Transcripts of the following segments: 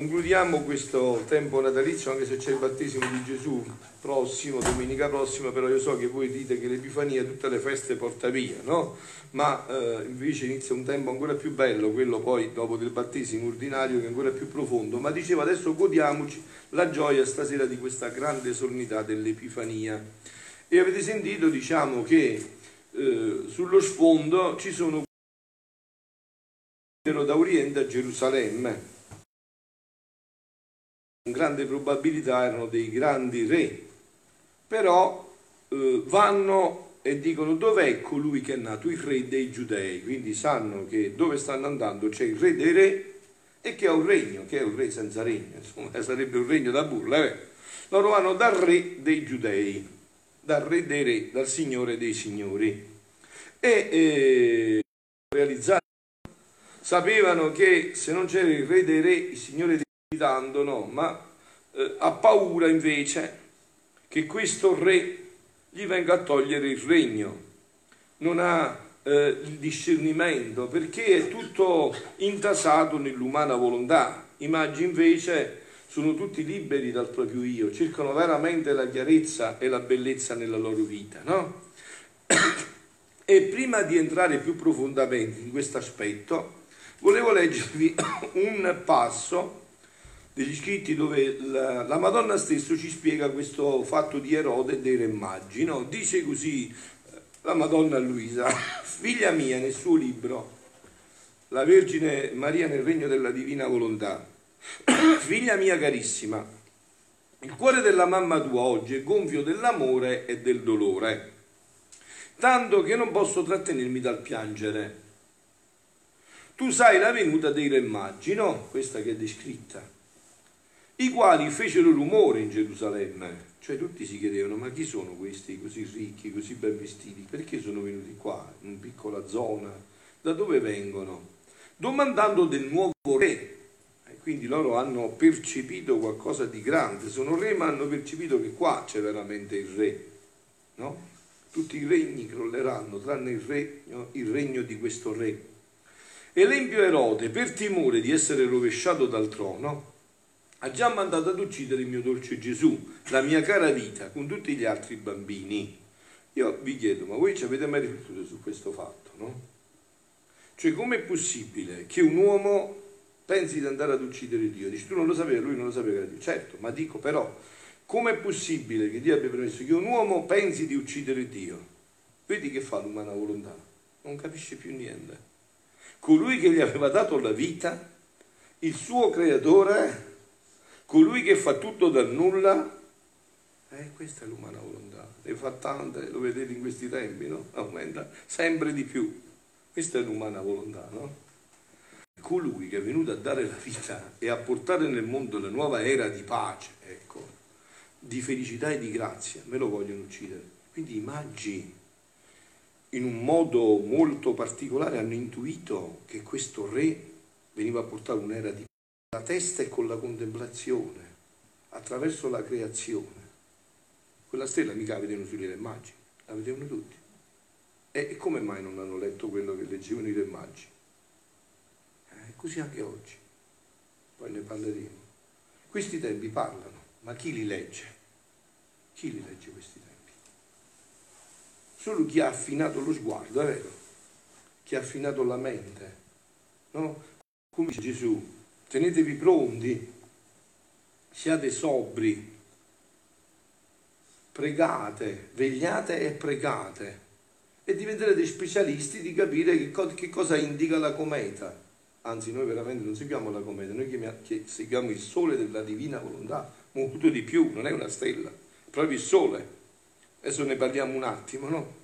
Concludiamo questo tempo natalizio, anche se c'è il battesimo di Gesù prossimo, domenica prossima, però io so che voi dite che l'Epifania tutte le feste porta via, no? Ma eh, invece inizia un tempo ancora più bello, quello poi dopo del battesimo ordinario che è ancora più profondo. Ma dicevo adesso godiamoci la gioia stasera di questa grande solennità dell'Epifania. E avete sentito, diciamo, che eh, sullo sfondo ci sono da Oriente a Gerusalemme con grande probabilità erano dei grandi re, però eh, vanno e dicono dov'è colui che è nato, il re dei giudei, quindi sanno che dove stanno andando c'è il re dei re e che ha un regno, che è un re senza regno, insomma sarebbe un regno da burla. Eh? Loro vanno dal re dei giudei, dal re dei re, dal signore dei signori e eh, realizzare sapevano che se non c'era il re dei re, il signore dei gridando, no, ma eh, ha paura invece che questo re gli venga a togliere il regno, non ha eh, il discernimento perché è tutto intasato nell'umana volontà. I magi invece sono tutti liberi dal proprio io, cercano veramente la chiarezza e la bellezza nella loro vita, no? E prima di entrare più profondamente in questo aspetto, volevo leggervi un passo degli scritti dove la, la, Madonna stesso ci spiega questo fatto di Erode e dei re magi. No? Dice così eh, la Madonna Luisa, figlia mia nel suo libro, la Vergine Maria nel regno della divina volontà, figlia mia carissima, il cuore della mamma tua oggi è gonfio dell'amore e del dolore, tanto che non posso trattenermi dal piangere. Tu sai la venuta dei re magi, no? Questa che è descritta i quali fecero rumore in Gerusalemme. Cioè tutti si chiedevano, ma chi sono questi così ricchi, così ben vestiti? Perché sono venuti qua, in una piccola zona? Da dove vengono? Domandando del nuovo re. E quindi loro hanno percepito qualcosa di grande. Sono re, ma hanno percepito che qua c'è veramente il re. No? Tutti i regni crolleranno, tranne il, regno, il regno di questo re. E l'empio Erode, per timore di essere rovesciato dal trono, ha già mandato ad uccidere il mio dolce Gesù, la mia cara vita, con tutti gli altri bambini. Io vi chiedo, ma voi ci avete mai riflettuto su questo fatto, no? Cioè, com'è possibile che un uomo pensi di andare ad uccidere Dio? Dici, tu non lo sapevi, lui non lo sapeva Dio. Certo, ma dico però, com'è possibile che Dio abbia permesso che un uomo pensi di uccidere Dio? Vedi che fa l'umana volontà? Non capisce più niente. Colui che gli aveva dato la vita, il suo creatore, colui che fa tutto dal nulla, eh, questa è l'umana volontà, ne fa tante, lo vedete in questi tempi, no? Aumenta sempre di più. Questa è l'umana volontà, no? Colui che è venuto a dare la vita e a portare nel mondo la nuova era di pace, ecco, di felicità e di grazia, me lo vogliono uccidere. Quindi i magi, in un modo molto particolare, hanno intuito che questo re veniva a portare un'era di la testa è con la contemplazione, attraverso la creazione. Quella stella mica la vedevano sui re magi, la vedevano tutti. E, come mai non hanno letto quello che leggevano i re magi? Eh, così anche oggi. Poi ne parleremo. Questi tempi parlano, ma chi li legge? Chi li legge questi tempi? Solo chi ha affinato lo sguardo, è vero? Chi ha affinato la mente, no? Come dice Gesù, tenetevi pronti, siate sobri, pregate, vegliate e pregate e diventerete specialisti di capire che, co- che cosa indica la cometa. Anzi, noi veramente non seguiamo la cometa, noi chiamiamo, seguiamo il sole della divina volontà, molto di più, non è una stella, proprio il sole. Adesso ne parliamo un attimo, no?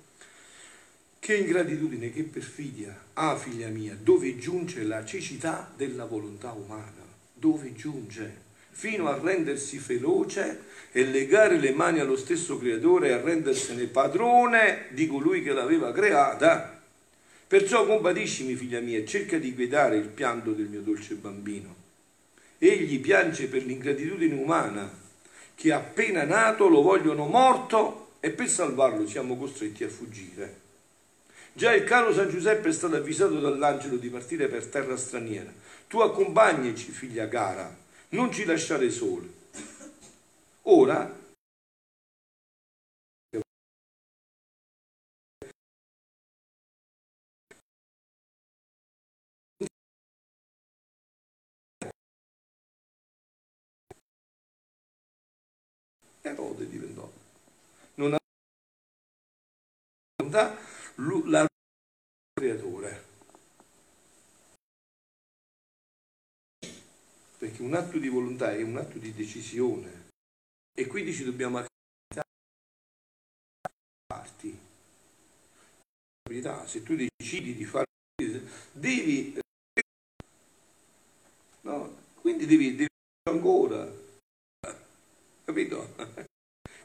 Che ingratitudine, che perfidia. Ah, figlia mia, dove giunge la cecità della volontà umana? Dove giunge? Fino a rendersi feroce e legare le mani allo stesso creatore e a rendersene padrone di colui che l'aveva creata. Perciò compatiscimi, figlia mia, cerca di guidare il pianto del mio dolce bambino. Egli piange per l'ingratitudine umana, che appena nato lo vogliono morto e per salvarlo siamo costretti a fuggire. Già il caro San Giuseppe è stato avvisato dall'angelo di partire per terra straniera. Tu accompagnaci, figlia cara, non ci lasciare soli. Ora Erode diventò. Non ha la creatore. Perché un atto di volontà è un atto di decisione e quindi ci dobbiamo parti. Se tu decidi di fare devi no, quindi devi, devi ancora capito?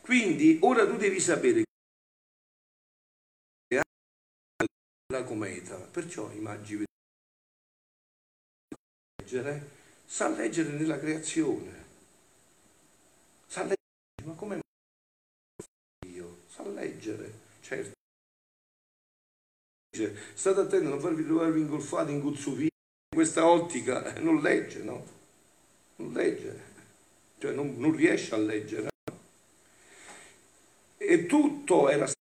quindi ora tu devi sapere la cometa. Perciò i maggi leggere sa leggere nella creazione. Sa leggere ma come io sa leggere certo. State attenti a non farvi trovarvi ingolfati in in questa ottica non legge no? Non legge. Cioè non, non riesce a leggere. E tutto era stato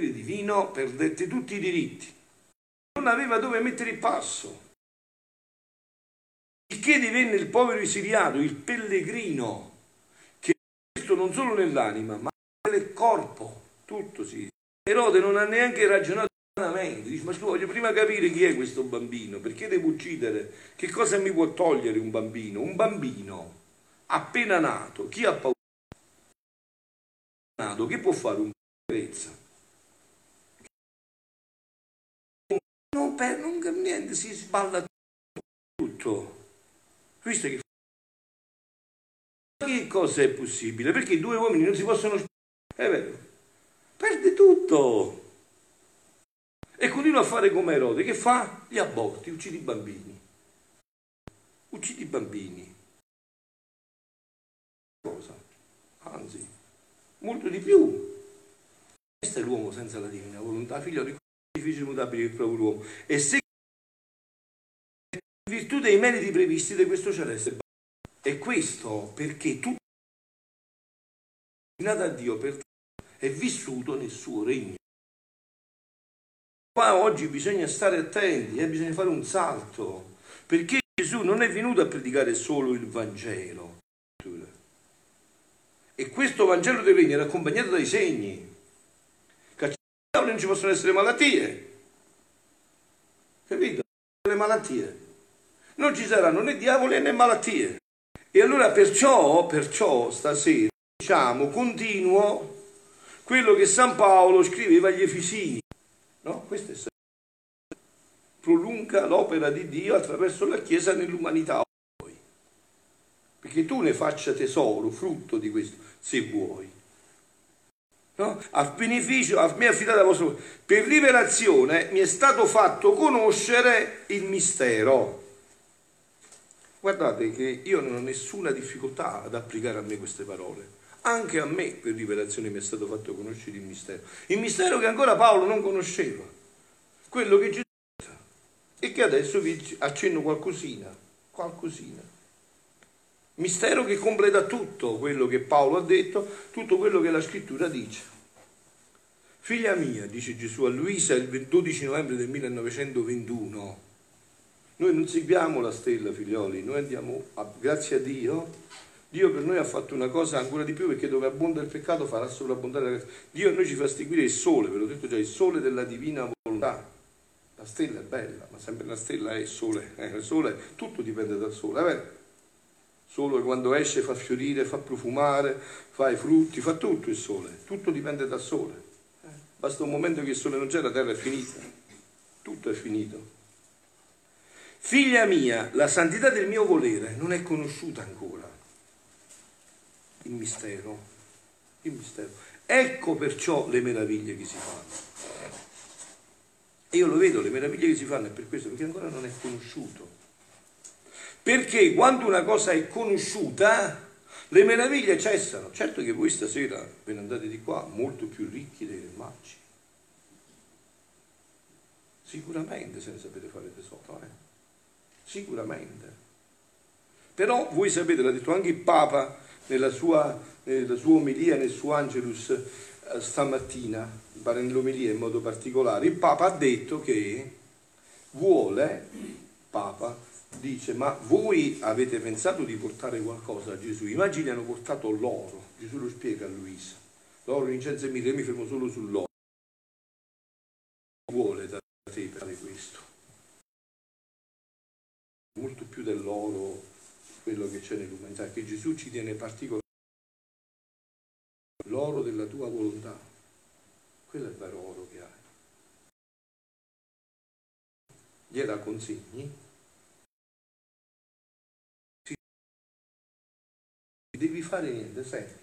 divino, perdette tutti i diritti. Non aveva dove mettere il passo. Il che divenne il povero esiliato, il pellegrino, che questo non solo nell'anima, ma nel corpo, tutto si. Erode non ha neanche ragionato Dici, ma tu voglio prima capire chi è questo bambino, perché devo uccidere? Che cosa mi può togliere un bambino? Un bambino appena nato, chi ha paura? Nato, che può fare un bellezza? Non, per, non niente, si sballa tutto. Visto che che cosa è possibile? Perché due uomini non si possono... È vero, perde tutto e continua a fare come Erode, che fa? Gli aborti, uccide i bambini. Uccide i bambini. Cosa? Anzi, molto di più. Questo è l'uomo senza la divina volontà, figlio di difficili mutabili che proprio l'uomo. E se in virtù dei meriti previsti di questo celeste e questo perché tu nato a Dio per è vissuto nel suo regno. Qua oggi bisogna stare attenti, eh, bisogna fare un salto, perché Gesù non è venuto a predicare solo il Vangelo. E questo Vangelo del Regno era accompagnato dai segni. Cacciare non ci possono essere malattie. Capito? Le malattie. Non ci saranno né diavoli né malattie. E allora perciò, perciò stasera, diciamo, continuo quello che San Paolo scriveva agli Efesini. No? Questo è prolunga l'opera di Dio attraverso la Chiesa nell'umanità. Perché tu ne faccia tesoro, frutto di questo, se vuoi. No? A beneficio, a me affidate a vostro per rivelazione mi è stato fatto conoscere il mistero. Guardate che io non ho nessuna difficoltà ad applicare a me queste parole anche a me per rivelazione mi è stato fatto conoscere il mistero. Il mistero che ancora Paolo non conosceva, quello che Gesù e che adesso vi accenno qualcosina, qualcosina. Mistero che completa tutto quello che Paolo ha detto, tutto quello che la scrittura dice. Figlia mia, dice Gesù a Luisa il 12 novembre del 1921, noi non seguiamo la stella, figlioli, noi andiamo, a, grazie a Dio, Dio per noi ha fatto una cosa ancora di più perché dove abbonda il peccato farà sovrabbondare la grazia. Dio a noi ci fa seguire il sole, ve l'ho detto già, il sole della divina volontà. La stella è bella, ma sempre la stella è il sole. Eh, il sole, tutto dipende dal sole, è vero? Solo quando esce fa fiorire, fa profumare, fa i frutti, fa tutto il sole. Tutto dipende dal sole. Basta un momento che il sole non c'è, la terra è finita. Tutto è finito. Figlia mia, la santità del mio volere non è conosciuta ancora il mistero, il mistero. Ecco perciò le meraviglie che si fanno. E io lo vedo, le meraviglie che si fanno è per questo, perché ancora non è conosciuto. Perché quando una cosa è conosciuta, le meraviglie cessano. Certo che voi stasera ve ne andate di qua molto più ricchi dei maggi. Sicuramente se ne sapete fare tesoro, eh? Sicuramente. Però voi sapete, l'ha detto anche il Papa nella sua, nella sua omelia, nel suo Angelus eh, stamattina, pare nell'omelia in modo particolare, il Papa ha detto che vuole, Papa, dice, ma voi avete pensato di portare qualcosa a Gesù? Immagini hanno portato l'oro, Gesù lo spiega a Luisa, l'oro, l'incenso e mirre, mi fermo solo sull'oro. Vuole da te fare questo. Molto più dell'oro, quello che c'è nell'umanità, che Gesù ci tiene particolare l'oro della tua volontà. Quello è il vero oro che hai. Gliela consegni devi fare niente, senti.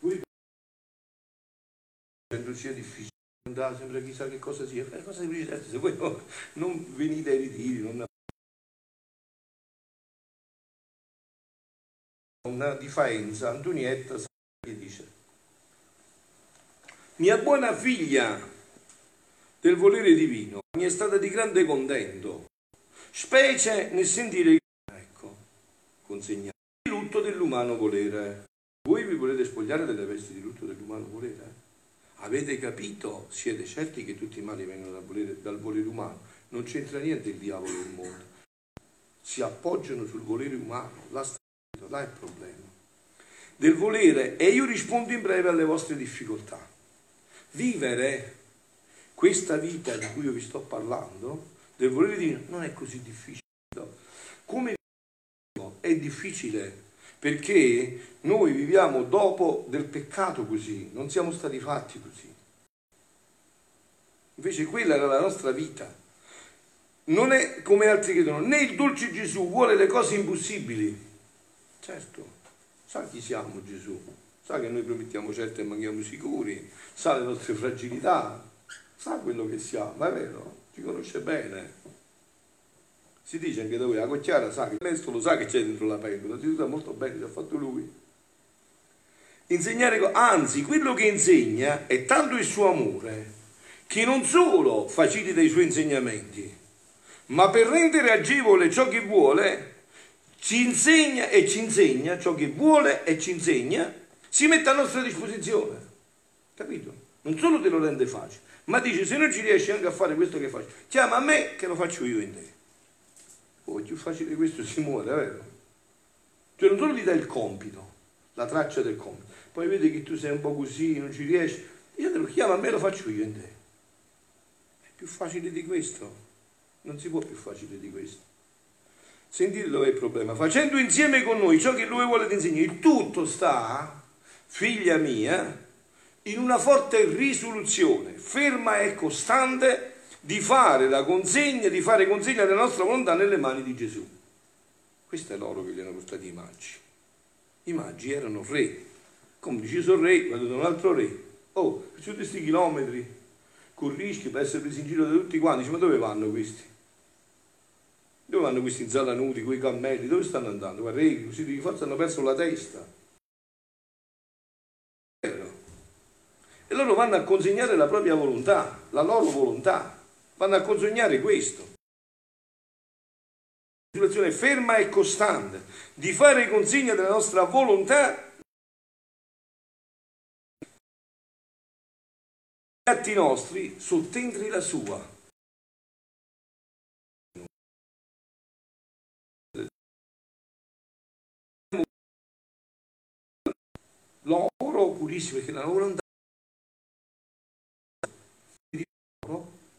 Voi penso sia difficile, andare sempre chissà che cosa sia, fai cosa semplice, se voi non, non venite ai ritiri, non una difenza, Antonietta che dice mia buona figlia del volere divino mi è stata di grande contento specie nel sentire ecco consegnato lutto dell'umano volere. Voi vi volete spogliare delle vesti di lutto dell'umano volere? Avete capito? Siete certi che tutti i mali vengono dal volere, dal volere umano? Non c'entra niente il diavolo il mondo. Si appoggiano sul volere umano. Là, sta, là è il problema. Del volere, e io rispondo in breve alle vostre difficoltà. Vivere questa vita di cui io vi sto parlando, del volere divino, non è così difficile. Come è difficile perché noi viviamo dopo del peccato così, non siamo stati fatti così. Invece quella era la nostra vita. Non è come altri credono, né il dolce Gesù vuole le cose impossibili. Certo, sa chi siamo Gesù, sa che noi promettiamo certo e manchiamo sicuri, sa le nostre fragilità, sa quello che siamo, è vero, ci conosce bene. Si dice anche da voi, la cocchiara sa che questo lo sa che c'è dentro la pentola, si sa molto bene, ci ha fatto lui. Insegnare, anzi, quello che insegna è tanto il suo amore, che non solo facilita i suoi insegnamenti, ma per rendere agevole ciò che vuole, ci insegna e ci insegna ciò che vuole e ci insegna, si mette a nostra disposizione. Capito? Non solo te lo rende facile, ma dice se non ci riesci anche a fare questo che faccio, chiama a me che lo faccio io in te. Oh, è più facile questo si muore, vero? Cioè non solo gli dai il compito, la traccia del compito, poi vedi che tu sei un po' così, non ci riesci, io te lo chiamo, a me lo faccio io in te. È più facile di questo? Non si può più facile di questo. Sentite dove è il problema. Facendo insieme con noi ciò che lui vuole ti insegnare, il tutto sta, figlia mia, in una forte risoluzione, ferma e costante di fare la consegna, di fare consegna della nostra volontà nelle mani di Gesù. Questo è l'oro che gli hanno portato i magi. I magi erano re. Come dice sono re, vado da un altro re. Oh, su questi chilometri, con rischi per essere presi in giro da tutti quanti, dice, ma dove vanno questi? Dove vanno questi zalanuti, quei cammelli? Dove stanno andando? Guarda, re, così di forza hanno perso la testa. E loro vanno a consegnare la propria volontà, la loro volontà vanno a consegnare questo. Situazione ferma e costante di fare consegna della nostra volontà atti nostri sottentri la sua. L'oro purissimo, perché la volontà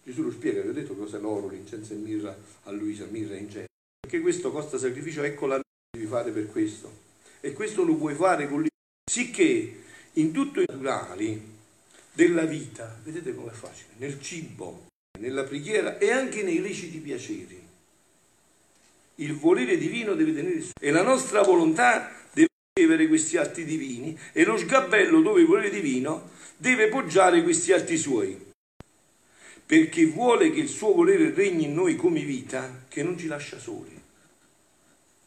Gesù lo spiega, vi ho detto cos'è l'oro, l'incenso e mirra a Luisa, mirra in genere. Perché questo costa sacrificio, ecco la devi fare per questo. E questo lo puoi fare con lui. Sicché in tutto i naturali della vita, vedete com'è facile, nel cibo, nella preghiera e anche nei leciti piaceri. Il volere divino deve tenere su e la nostra volontà deve ricevere questi atti divini e lo sgabello dove il volere divino deve poggiare questi atti suoi perché vuole che il suo volere regni in noi come vita, che non ci lascia soli.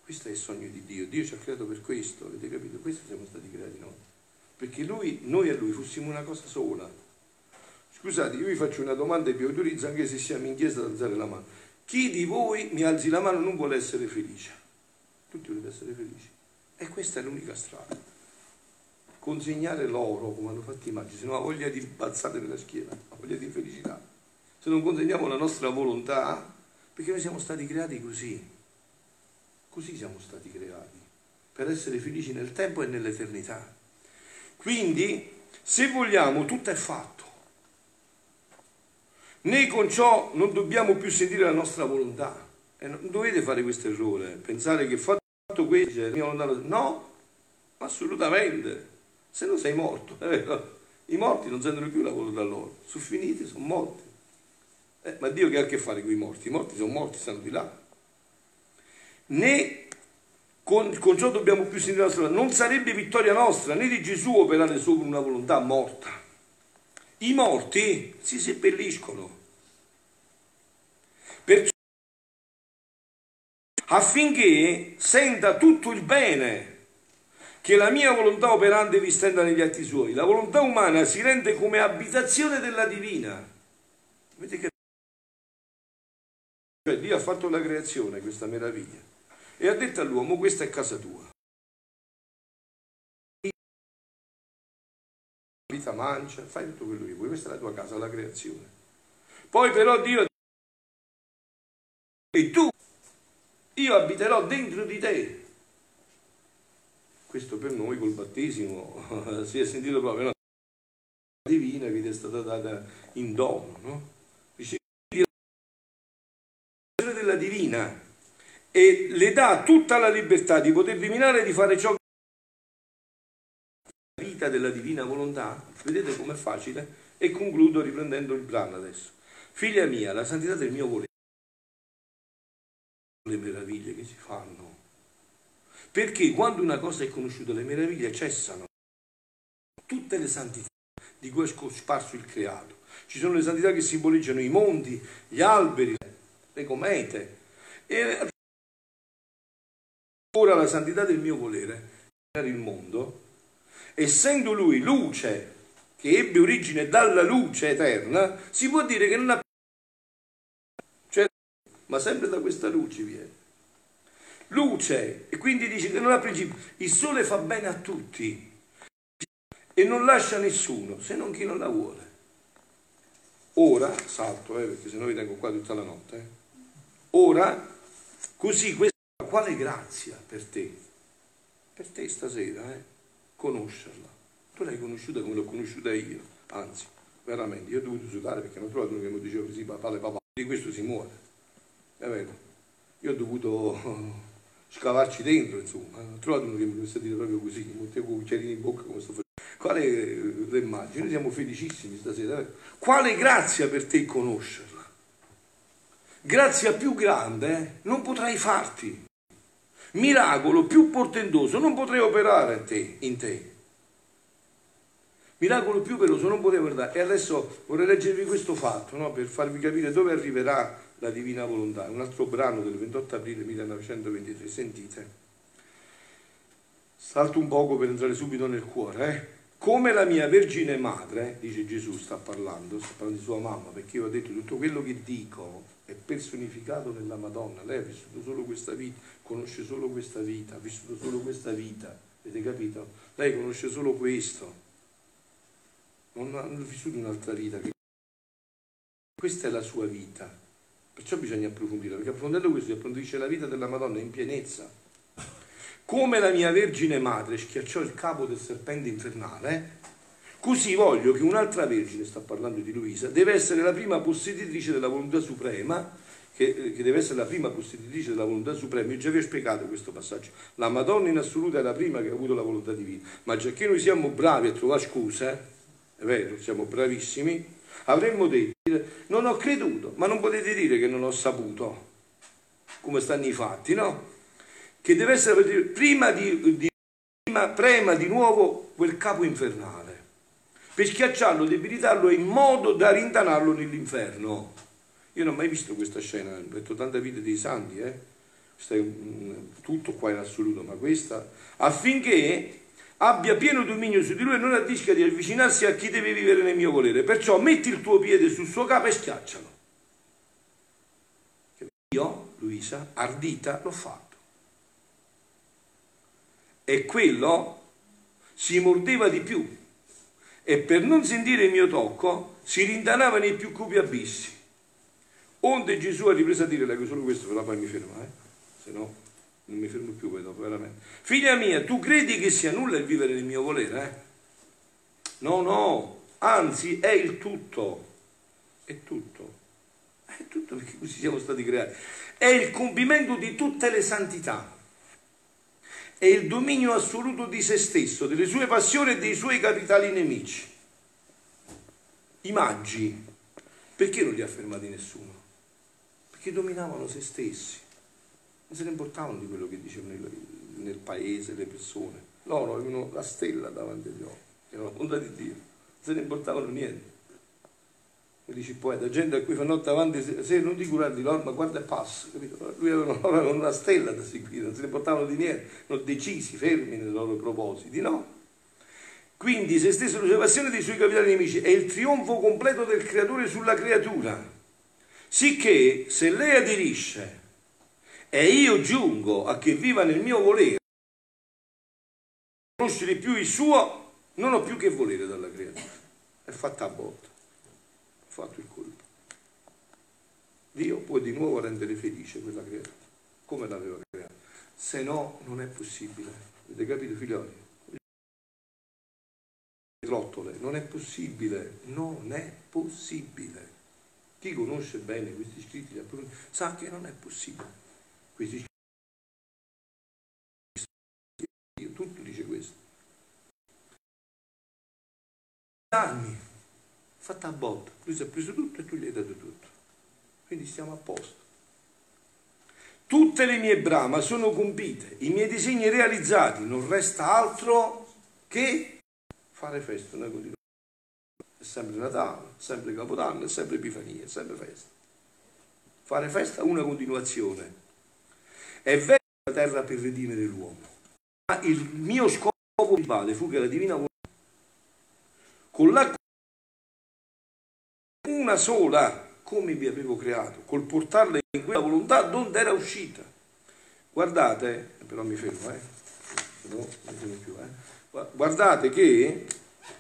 Questo è il sogno di Dio. Dio ci ha creato per questo, avete capito? Questo siamo stati creati noi. Perché lui, noi e lui fossimo una cosa sola. Scusate, io vi faccio una domanda e vi autorizzo anche se siamo in chiesa ad alzare la mano. Chi di voi mi alzi la mano non vuole essere felice? Tutti volete essere felici. E questa è l'unica strada. Consegnare l'oro, come hanno fatto i magi, se no ha voglia di balzare nella schiena, ha voglia di felicità. Se non consegniamo la nostra volontà, perché noi siamo stati creati così. Così siamo stati creati, per essere felici nel tempo e nell'eternità. Quindi, se vogliamo, tutto è fatto. Né con ciò non dobbiamo più sentire la nostra volontà. E non dovete fare questo errore, pensare che fatto questo, no, assolutamente, se no sei morto? I morti non sentono più la volontà loro, sono finiti, sono morti. Eh, ma Dio che ha a che fare con i morti? I morti sono morti, stanno di là. Né con, con ciò dobbiamo più sentire la nostra. Non sarebbe vittoria nostra né di Gesù operare sopra una volontà morta. I morti si seppelliscono. Perciò affinché senta tutto il bene che la mia volontà operante vi stenda negli atti suoi. La volontà umana si rende come abitazione della divina. Vedete che cioè Dio ha fatto la creazione, questa meraviglia, e ha detto all'uomo questa è casa tua. Vita mancia, fai tutto quello che vuoi, questa è la tua casa, la creazione. Poi però Dio e tu io abiterò dentro di te. Questo per noi col battesimo si è sentito proprio una divina che ti è stata data in dono, no? Divina e le dà tutta la libertà di poter dominare e di fare ciò che la vita della divina volontà. Vedete com'è facile? E concludo riprendendo il brano adesso. Figlia mia, la santità del mio volere le meraviglie che si fanno. Perché quando una cosa è conosciuta, le meraviglie cessano. Tutte le santità di cui è sparso il creato. Ci sono le santità che simboleggiano i monti, gli alberi, le comete. E ora la santità del mio volere, il mondo, essendo lui luce che ebbe origine dalla luce eterna, si può dire che non ha ma sempre da questa luce viene. Luce, e quindi dice che non ha principio. Il sole fa bene a tutti e non lascia nessuno, se non chi non la vuole. Ora, salto, eh, perché sennò vi tengo qua tutta la notte. Eh. Ora, così questa quale grazia per te? Per te stasera, eh? Conoscerla. Tu l'hai conosciuta come l'ho conosciuta io, anzi, veramente, io ho dovuto sudare perché non ho trovato uno che mi diceva così, papà, papà, di questo si muore. È vero. Io ho dovuto scavarci dentro, insomma. Ho trovato uno che mi possa dire proprio così, con i cucchiarini in bocca come sto facendo. Quale le immagini? Noi siamo felicissimi stasera. Vero? Quale grazia per te conoscerla? Grazia più grande non potrai farti. Miracolo più portentoso non potrei operare te. In te. Miracolo più veloce non potevo guardare. E adesso vorrei leggervi questo fatto no? per farvi capire dove arriverà la divina volontà, un altro brano del 28 aprile 1923, sentite. Salto un poco per entrare subito nel cuore, eh? Come la mia Vergine Madre, dice Gesù, sta parlando, sta parlando di sua mamma, perché io ho detto tutto quello che dico è personificato nella Madonna. Lei ha vissuto solo questa vita, conosce solo questa vita, ha vissuto solo questa vita, avete capito? Lei conosce solo questo, non ha vissuto un'altra vita. Questa è la sua vita. Perciò bisogna approfondire, perché approfondendo questo si approfondisce la vita della Madonna in pienezza. Come la mia Vergine Madre schiacciò il capo del serpente infernale, così voglio che un'altra Vergine, sta parlando di Luisa, deve essere la prima posseditrice della volontà suprema, che, che, deve essere la prima posseditrice della volontà suprema. Io già vi ho spiegato questo passaggio. La Madonna in assoluto è la prima che ha avuto la volontà divina, ma già che noi siamo bravi a trovare scuse, è vero, siamo bravissimi, Avremmo detto, non ho creduto, ma non potete dire che non ho saputo, come stanno i fatti, no? Che deve essere prima di, di prima, prema di nuovo quel capo infernale. Per schiacciarlo, debilitarlo in modo da rintanarlo nell'inferno. Io non ho mai visto questa scena, ho letto tante vite dei santi, eh? Tutto qua in assoluto, ma questa affinché abbia pieno dominio su di lui e non addisca di avvicinarsi a chi deve vivere nel mio volere. Perciò metti il tuo piede sul suo capo e schiaccialo. Io, Luisa, ardita, l'ho fatto. e quello si mordeva di più e per non sentire il mio tocco si rintanava nei più cupi abissi. Onde Gesù ha ripreso a dire, leggo solo questo, però poi mi fermo, eh? se no non mi fermo più poi dopo, veramente. Figlia mia, tu credi che sia nulla il vivere nel mio volere? Eh? No, no, anzi è il tutto, è tutto, è tutto perché così siamo stati creati, è il compimento di tutte le santità è il dominio assoluto di se stesso, delle sue passioni e dei suoi capitali nemici. I magi, perché non li ha fermati nessuno? Perché dominavano se stessi, non se ne importavano di quello che dicevano nel, nel paese le persone. Loro avevano la stella davanti agli occhi, erano la volontà di Dio, non se ne importavano niente mi dice il poeta, gente a cui fa notte avanti, se non ti curare di loro, ma guarda e passa? Lui aveva, una stella da seguire, non se ne portavano di niente, non decisi, fermi nei loro propositi, no? Quindi se stesso passione dei suoi capitali nemici è il trionfo completo del creatore sulla creatura, sicché se lei aderisce e io giungo a che viva nel mio volere, conoscere più il suo, non ho più che volere dalla creatura, è fatta a botta fatto il colpo. Dio può di nuovo rendere felice quella creatura, come l'aveva creata. Se no, non è possibile. Avete capito, figlioli? Trottole, non è possibile, non è possibile. Chi conosce bene questi scritti sa che non è possibile. Questi scritti, tutto dice questo. Anni fatta a botta. Lui si è preso tutto e tu gli hai dato tutto. Quindi stiamo a posto. Tutte le mie brama sono compite, i miei disegni realizzati, non resta altro che fare festa una continuazione. È sempre Natale, è sempre Capodanno, è sempre Epifania, è sempre festa. Fare festa una continuazione. È vero la terra per redimere l'uomo, ma il mio scopo principale fu che la divina volontà con l'acqua una sola, come vi avevo creato, col portarla in quella volontà donde era uscita. Guardate, però mi fermo, eh? No, fermo più, eh? Guardate che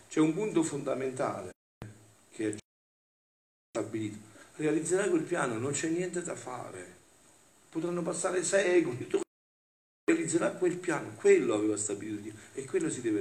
c'è un punto fondamentale che è stabilito. Realizzerai quel piano, non c'è niente da fare. Potranno passare secoli, realizzerà quel piano, quello aveva stabilito Dio e quello si deve realizzare.